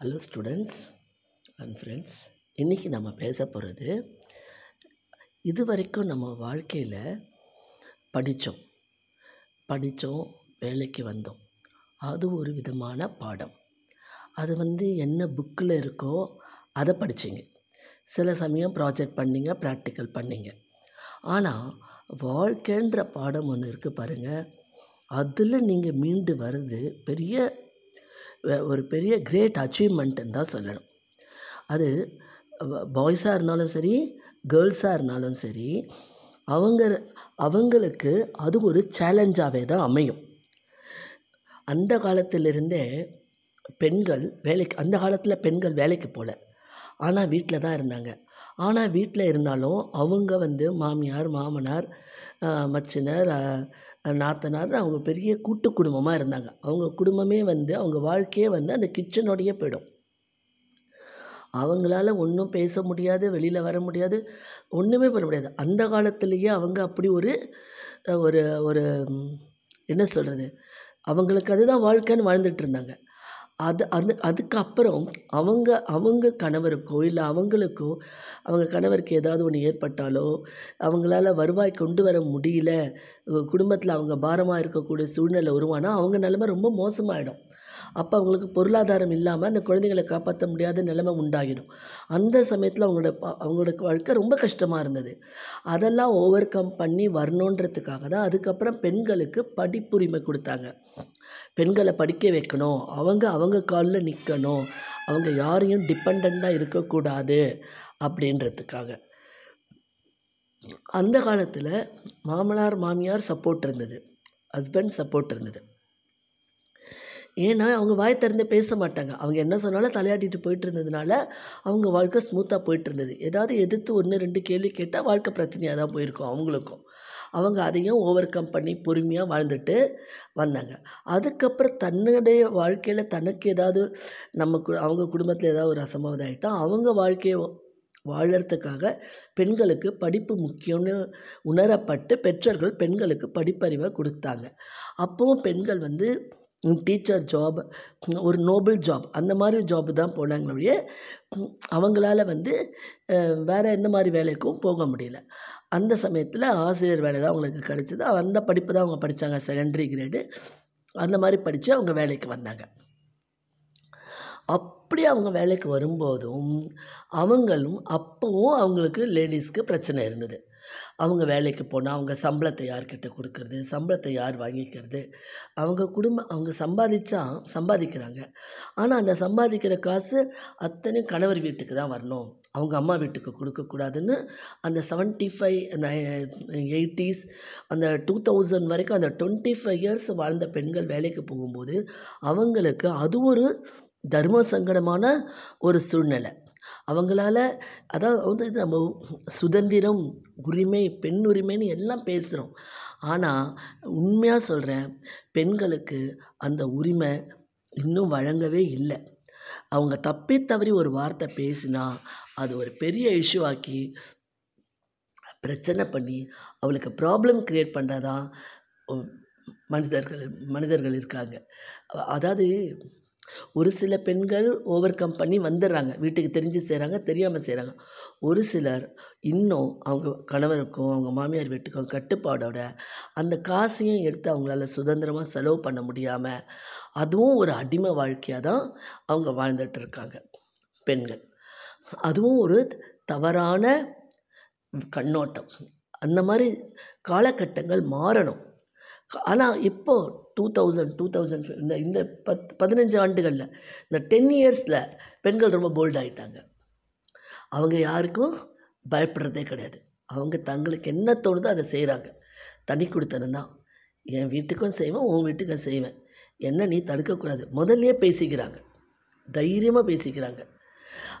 Hello students and friends இன்றைக்கி நம்ம பேச போகிறது இது வரைக்கும் நம்ம வாழ்க்கையில் படித்தோம் படித்தோம் வேலைக்கு வந்தோம். அது ஒரு விதமான பாடம். அது வந்து என்ன புக்கில் இருக்கோ அதை படிச்சிங்க. சில சமயம் ப்ராஜெக்ட் பண்ணீங்க ப்ராக்டிக்கல் பண்ணிங்க. ஆனால் வாழ்க்கைன்ற பாடம் ஒன்று இருக்குது பாருங்கள் அதில் நீங்கள் மீண்டு வர்றது பெரிய ஒரு பெரிய கிரேட் அச்சீவ்மெண்ட்டுன்னு தான் சொல்லணும். அது பாய்ஸாக இருந்தாலும் சரி கேர்ள்ஸாக இருந்தாலும் சரி அவங்க அவங்களுக்கு அது ஒரு சேலஞ்சாகவே தான் அமையும். அந்த காலத்திலிருந்தே பெண்கள் வேலைக்கு அந்த காலத்தில் பெண்கள் வேலைக்கு போகல ஆனால் வீட்டில் தான் இருந்தாங்க. ஆனால் வீட்டில் இருந்தாலும் அவங்க வந்து மாமியார் மாமனார் மச்சினர் நாத்தனார் அவங்க பெரிய கூட்டு குடும்பமாக இருந்தாங்க. அவங்க குடும்பமே வந்து அவங்க வாழ்க்கையே வந்து அந்த கிச்சனோடையே போயிடும். அவங்களால ஒன்றும் பேச முடியாது வெளியில் வர முடியாது ஒன்றுமே பண்ண முடியாது. அந்த காலத்துலேயே அவங்க அப்படி ஒரு ஒரு ஒரு என்ன சொல்கிறது அவங்களுக்கு அதுதான் வாழ்க்கைன்னு வாழ்ந்துட்டு இருந்தாங்க. அது அது அதுக்கப்புறம் அவங்க அவங்க கணவருக்கோ இல்லை அவங்களுக்கோ அவங்க கணவருக்கு ஏதாவது ஒன்று ஏற்பட்டாலோ அவங்களால வருவாய் கொண்டு வர முடியல குடும்பத்தில் அவங்க பாரமாக இருக்கக்கூடிய சூழ்நிலை உருவானால் அவங்க நிலம ரொம்ப மோசமாயிடும். அப்போ அவங்களுக்கு பொருளாதாரம் இல்லாமல் அந்த குழந்தைகளை காப்பாற்ற முடியாத நிலைமை உண்டாகிடும். அந்த சமயத்தில் அவங்களோட பா- அவங்களோட வாழ்க்கை ரொம்ப கஷ்டமாக இருந்தது. அதெல்லாம் ஓவர் கம் பண்ணி வரணுன்றதுக்காக தான் அதுக்கப்புறம் பெண்களுக்கு படிப்புரிமை கொடுத்தாங்க. பெண்களை படிக்க வைக்கணும். அவங்க அவங்க காலில் நிற்கணும் அவங்க யாரையும் டிபெண்ட்டாக இருக்கக்கூடாது அப்படின்றதுக்காக. அந்த காலத்தில் மாமனார் மாமியார் சப்போர்ட் இருந்தது. ஹஸ்பண்ட் சப்போர்ட் இருந்தது. ஏன்னா அவங்க வாய் திறந்து பேச மாட்டாங்க. அவங்க என்ன சொன்னாலும் தலையாட்டிட்டு போயிட்டு இருந்ததுனால அவங்க வாழ்க்கை ஸ்மூத்தாக போயிட்டு இருந்தது ஏதாவது எதிர்த்து ஒன்று ரெண்டு கேள்வி கேட்டால் வாழ்க்கை பிரச்சனையாக தான் போயிருக்கும் அவங்களுக்கும். அவங்க அதையும் ஓவர் கம் பண்ணி பொறுமையாக வாழ்ந்துட்டு வந்தாங்க. அதுக்கப்புறம் தன்னுடைய வாழ்க்கையில் தனக்கு ஏதாவது நம்ம கு- அவங்க குடும்பத்தில் ஏதாவது ஒரு அசம்பாவிதம் ஆகிட்டா அவங்க வாழ்க்கையை வாழறதுக்காக பெண்களுக்கு படிப்பு முக்கியம்னு உணரப்பட்டு பெற்றோர்கள் பெண்களுக்கு படிப்பறிவை கொடுத்தாங்க. அப்போவும் பெண்கள் வந்து டீச்சர் ஜாப் ஒரு நோபல் ஜாப் அந்த மாதிரி ஜாப் தான் போனாங்களே உம், அவங்களால வந்து வேறு எந்த மாதிரி வேலைக்கும் போக முடியல. அந்த சமயத்தில் ஆசிரியர் வேலை தான் அவங்களுக்கு கிடச்சிது. அந்த படிப்பு தான் அவங்க படித்தாங்க செகண்டரி கிரேடு அந்த மாதிரி படித்து அவங்க வேலைக்கு வந்தாங்க. அப்படி அவங்க வேலைக்கு வரும்போதும் அவங்களும் அப்போவும் அவங்களுக்கு லேடிஸ்க்கு பிரச்சனை இருந்தது. அவங்க வேலைக்கு போனால் அவங்க சம்பளத்தை யார்கிட்ட கொடுக்கறது? சம்பளத்தை யார் வாங்கிக்கிறது? அவங்க குடும்பம் அவங்க சம்பாதிச்சா சம்பாதிக்கிறாங்க. ஆனால் அந்த சம்பாதிக்கிற காசு அத்தனையும் கணவர் வீட்டுக்கு தான் வரணும். அவங்க அம்மா வீட்டுக்கு கொடுக்கக்கூடாதுன்னு அந்த செவன்ட்டி ஃபைவ் எயிட்டிஸ் அந்த டூ தௌசண்ட் வரைக்கும் அந்த டுவெண்ட்டி ஃபைவ் இயர்ஸ் வாழ்ந்த பெண்கள் வேலைக்கு போகும்போது அவங்களுக்கு அது ஒரு தர்ம சங்கடமான ஒரு சூழ்நிலை. அவங்களால அதாவது வந்து நம்ம சுதந்திரம் உரிமை பெண் உரிமைன்னு எல்லாம் பேசுகிறோம் ஆனால் உண்மையாக சொல்கிறேன் பெண்களுக்கு அந்த உரிமை இன்னும் வழங்கவே இல்லை. அவங்க தப்பி தவறி ஒரு வார்த்தை பேசினா அது ஒரு பெரிய இஷ்யூ ஆக்கி பிரச்சனை பண்ணி அவளுக்கு ப்ராப்ளம் க்ரியேட் பண்ணுறதா மனிதர்கள் மனிதர்கள் இருக்காங்க. அதாவது ஒரு சில பெண்கள் ஓவர் கம் பண்ணி வந்துடுறாங்க. வீட்டுக்கு தெரிஞ்சு செய்கிறாங்க தெரியாமல் செய்கிறாங்க ஒரு சிலர் இன்னும் அவங்க கணவருக்கும் அவங்க மாமியார் வீட்டுக்கும் கட்டுப்பாடோட அந்த காசையும் எடுத்து அவங்களால சுதந்திரமாக செலவு பண்ண முடியாமல் அதுவும் ஒரு அடிமை வாழ்க்கையாக தான் அவங்க வாழ்ந்துட்டு இருக்காங்க பெண்கள். அதுவும் ஒரு தவறான கண்ணோட்டம். அந்த மாதிரி காலகட்டங்கள் மாறணும். ஆனால் இப்போ டூ தௌசண்ட் டூ தௌசண்ட் இந்த இந்த பத் பதினஞ்சு ஆண்டுகளில் இந்த டென் இயர்ஸில் பெண்கள் ரொம்ப போல்ட் ஆகிட்டாங்க அவங்க யாருக்கும் பயப்படுறதே கிடையாது. அவங்க தங்களுக்கு என்ன தோணுதோ அதை செய்கிறாங்க தனி கொடுத்தனம் தான். என் வீட்டுக்கும் செய்வேன் உன் வீட்டுக்கும் செய்வேன். என்ன நீ தடுக்கக்கூடாது. முதல்லையே பேசிக்கிறாங்க. தைரியமாக பேசிக்கிறாங்க.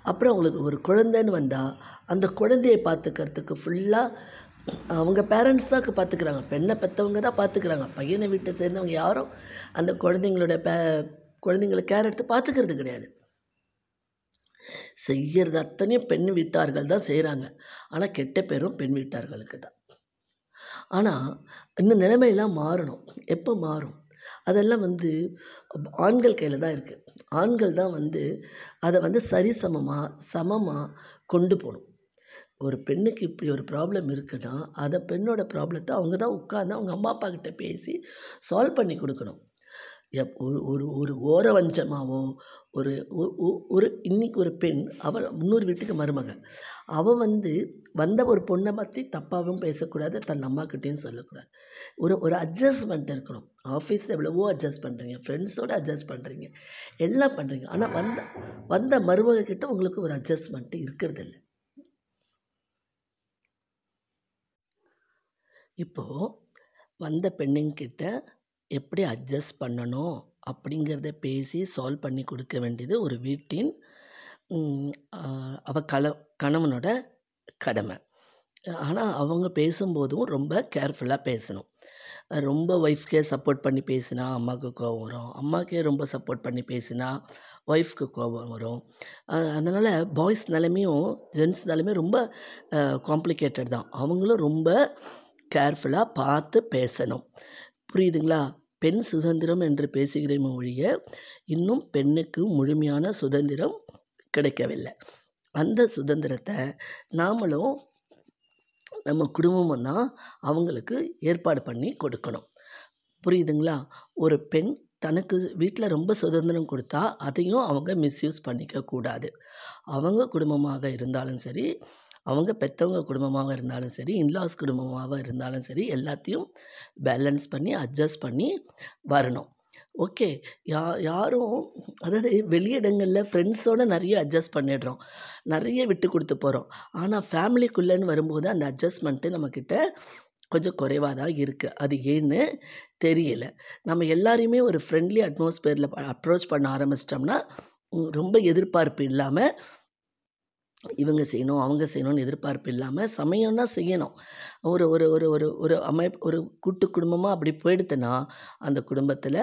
அப்புறம் அவங்களுக்கு ஒரு குழந்தைன்னு வந்தால் அந்த குழந்தையை பார்த்துக்கிறதுக்கு ஃபுல்லாக அவங்க பேரண்ட்ஸ் தான் பார்த்துக்கிறாங்க பெண்ணை பெற்றவங்க தான் பார்த்துக்கிறாங்க பையனை வீட்டை சேர்ந்தவங்க யாரும் அந்த குழந்தைங்களோட பே குழந்தைங்கள கேர் எடுத்து பார்த்துக்கிறது கிடையாது. செய்கிறது அத்தனையும் பெண் வீட்டார்கள் தான் செய்கிறாங்க ஆனால் கெட்ட பேரும் பெண் வீட்டார்களுக்கு தான். ஆனால் இந்த நிலைமையெல்லாம் மாறணும். எப்போ மாறும்? அதெல்லாம் வந்து ஆண்கள் கையில் தான் இருக்குது ஆண்கள் தான் வந்து அதை வந்து சரிசமமாக சமமாக கொண்டு போகணும். ஒரு பெண்ணுக்கு இப்படி ஒரு ப்ராப்ளம் இருக்குன்னா அதை பெண்ணோட ப்ராப்ளத்தை அவங்க தான் உட்காந்து அவங்க அம்மா அப்பாக்கிட்ட பேசி சால்வ் பண்ணி கொடுக்கணும். எப் ஒரு ஒரு ஒரு ஓரவஞ்சமாவோ ஒரு ஒரு இன்னைக்கு ஒரு பெண் அவள் முன்னூறு வீட்டுக்கு மருமக. அவள் வந்து வந்த ஒரு பொண்ணை பற்றி தப்பாகவும் பேசக்கூடாது தன் அம்மாக்கிட்டேயும் சொல்லக்கூடாது. ஒரு ஒரு அட்ஜஸ்ட்மெண்ட் இருக்கணும். ஆஃபீஸில் எவ்வளவோ அட்ஜஸ்ட் பண்ணுறீங்க ஃப்ரெண்ட்ஸோடு அட்ஜஸ்ட் பண்ணுறீங்க எல்லாம் பண்ணுறீங்க ஆனால் வந்த வந்த மருமக கிட்ட உங்களுக்கு ஒரு அட்ஜஸ்ட்மெண்ட்டு இருக்கிறதில்ல. இப்போது வந்த பெண்ணுங்கிட்ட எப்படி அட்ஜஸ்ட் பண்ணணும் அப்படிங்கிறத பேசி சால்வ் பண்ணி கொடுக்க வேண்டியது ஒரு வீட்டின் அவள் அவ கல கணவனோட கடமை. ஆனால் அவங்க பேசும்போதும் ரொம்ப கேர்ஃபுல்லாக பேசணும். ரொம்ப ஒய்ஃப்கே சப்போர்ட் பண்ணி பேசினா அம்மாவுக்கு கோபம் வரும். அம்மாக்கே ரொம்ப சப்போர்ட் பண்ணி பேசினா ஒய்ஃப்க்கு கோபம் வரும். அதனால் பாய்ஸ் நிலமையும் ஜென்ஸ் நிலமையும் ரொம்ப காம்ப்ளிகேட்டட் தான். அவங்களும் ரொம்ப கேர்ஃபுல்லாக பார்த்து பேசணும். புரியுதுங்களா? பெண் சுதந்திரம் என்று பேசுகிறேன் ஒழிய இன்னும் பெண்ணுக்கு முழுமையான சுதந்திரம் கிடைக்கவில்லை. அந்த சுதந்திரத்தை நாமளும் நம்ம குடும்பமும் தான் அவங்களுக்கு ஏற்பாடு பண்ணி கொடுக்கணும். புரியுதுங்களா? ஒரு பெண் தனக்கு வீட்டில் ரொம்ப சுதந்திரம் கொடுத்தா அதையும் அவங்க மிஸ்யூஸ் பண்ணிக்க கூடாது அவங்க குடும்பமாக இருந்தாலும் சரி அவங்க பெற்றவங்க குடும்பமாக இருந்தாலும் சரி இன்லாஸ் குடும்பமாக இருந்தாலும் சரி எல்லாத்தையும் பேலன்ஸ் பண்ணி அட்ஜஸ்ட் பண்ணி வரணும். ஓகே யா யாரும் அதாவது வெளியிடங்களில் ஃப்ரெண்ட்ஸோடு நிறைய அட்ஜஸ்ட் பண்ணிடுறோம். நிறைய விட்டு கொடுத்து போகிறோம் ஆனால் ஃபேமிலிக்குள்ளேன்னு வரும்போது அந்த அட்ஜஸ்ட்மெண்ட்டு நம்மக்கிட்ட கொஞ்சம் குறைவாக தான் இருக்குது அது ஏன்னு தெரியல. நம்ம எல்லாரையுமே ஒரு ஃப்ரெண்ட்லி அட்மாஸ்பியரில் அப்ரோச் பண்ண ஆரம்பிச்சிட்டோம்னா ரொம்ப எதிர்பார்ப்பு இல்லாமல் இவங்க செய்யணும் அவங்க செய்யணும்னு எதிர்பார்ப்பு இல்லாமல் சமயம்னா செய்யணும். ஒரு ஒரு ஒரு ஒரு ஒரு அமைப்பு ஒரு கூட்டு குடும்பமாக அப்படி போயிடுத்துன்னா அந்த குடும்பத்தில்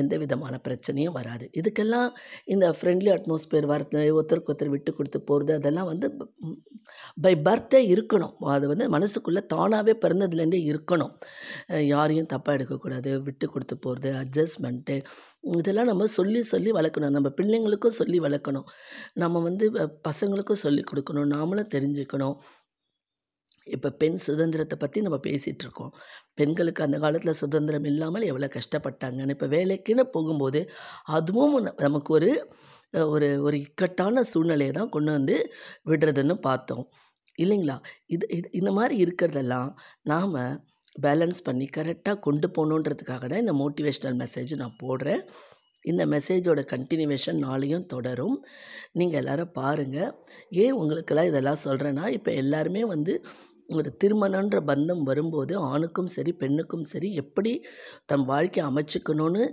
எந்த விதமான பிரச்சனையும் வராது. இதுக்கெல்லாம் இந்த ஃப்ரெண்ட்லி அட்மாஸ்பியர் வரது ஒருத்தருக்கு ஒருத்தர் விட்டு கொடுத்து போகிறது அதெல்லாம் வந்து பை பர்த்தே இருக்கணும். அது வந்து மனசுக்குள்ளே தானாகவே பிறந்ததுலேருந்தே இருக்கணும். யாரையும் தப்பாக எடுக்கக்கூடாது விட்டு கொடுத்து போகிறது அட்ஜஸ்ட்மெண்ட்டு இதெல்லாம் நம்ம சொல்லி சொல்லி வளர்க்கணும். நம்ம பிள்ளைங்களுக்கும் சொல்லி வளர்க்கணும். நம்ம வந்து பசங்களுக்கும் சொல்லி கொடுக்கணும். நாமளும் தெரிஞ்சுக்கணும். இப்போ பெண் சுதந்திரத்தை பற்றி நம்ம பேசிகிட்டு இருக்கோம் பெண்களுக்கு அந்த காலத்தில் சுதந்திரம் இல்லாமல் எவ்வளோ கஷ்டப்பட்டாங்கன்னு இப்போ வேலைக்குன்னு போகும்போது அதுவும் நமக்கு ஒரு ஒரு ஒரு இக்கட்டான சூழ்நிலையை தான் கொண்டு வந்து விடுறதுன்னு பார்த்தோம். இல்லைங்களா? இது இது இந்த மாதிரி இருக்கிறதெல்லாம் நாம் பேலன்ஸ் பண்ணி கரெக்டாக கொண்டு போகணுன்றதுக்காக தான் இந்த மோட்டிவேஷ்னல் மெசேஜ் நான் போடுறேன். இந்த மெசேஜோட கண்டினியூவேஷன் நாளையும் தொடரும். நீங்கள் எல்லாரும் பாருங்கள் ஏன் உங்களுக்கெல்லாம் இதெல்லாம் சொல்கிறேன்னா இப்போ எல்லாருமே வந்து ஒரு திருமணன்ற பந்தம் வரும்போது ஆணுக்கும் சரி பெண்ணுக்கும் சரி எப்படி தம் வாழ்க்கையை அமைச்சுக்கணும்னு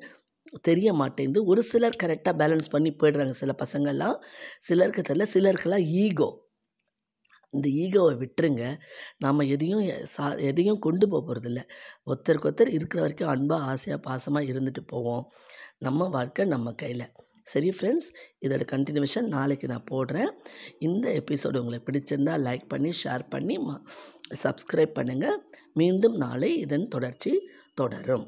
தெரிய மாட்டேங்குது. ஒரு சிலர் கரெக்டாக பேலன்ஸ் பண்ணி போயிடுறாங்க சில பசங்கள்லாம். சிலருக்கு தெரியல சிலருக்கெல்லாம் ஈகோ இந்த ஈகோவை விட்டுருங்க. நாம் எதையும் சா எதையும் கொண்டு போக போகிறதில்ல ஒருத்தருக்கு ஒருத்தர் இருக்கிற வரைக்கும் அன்பாக ஆசையாக பாசமாக இருந்துட்டு போவோம். நம்ம வாழ்க்கை நம்ம கையில். சரி ஃப்ரெண்ட்ஸ் இதோட கண்டினியூஷன் நாளைக்கு நான் போடுறேன். இந்த எபிசோடு உங்களுக்கு பிடிச்சிருந்தா லைக் பண்ணி ஷேர் பண்ணி சப்ஸ்கிரைப் பண்ணுங்கள் மீண்டும் நாளை இதன் தொடர்ச்சி தொடரும்.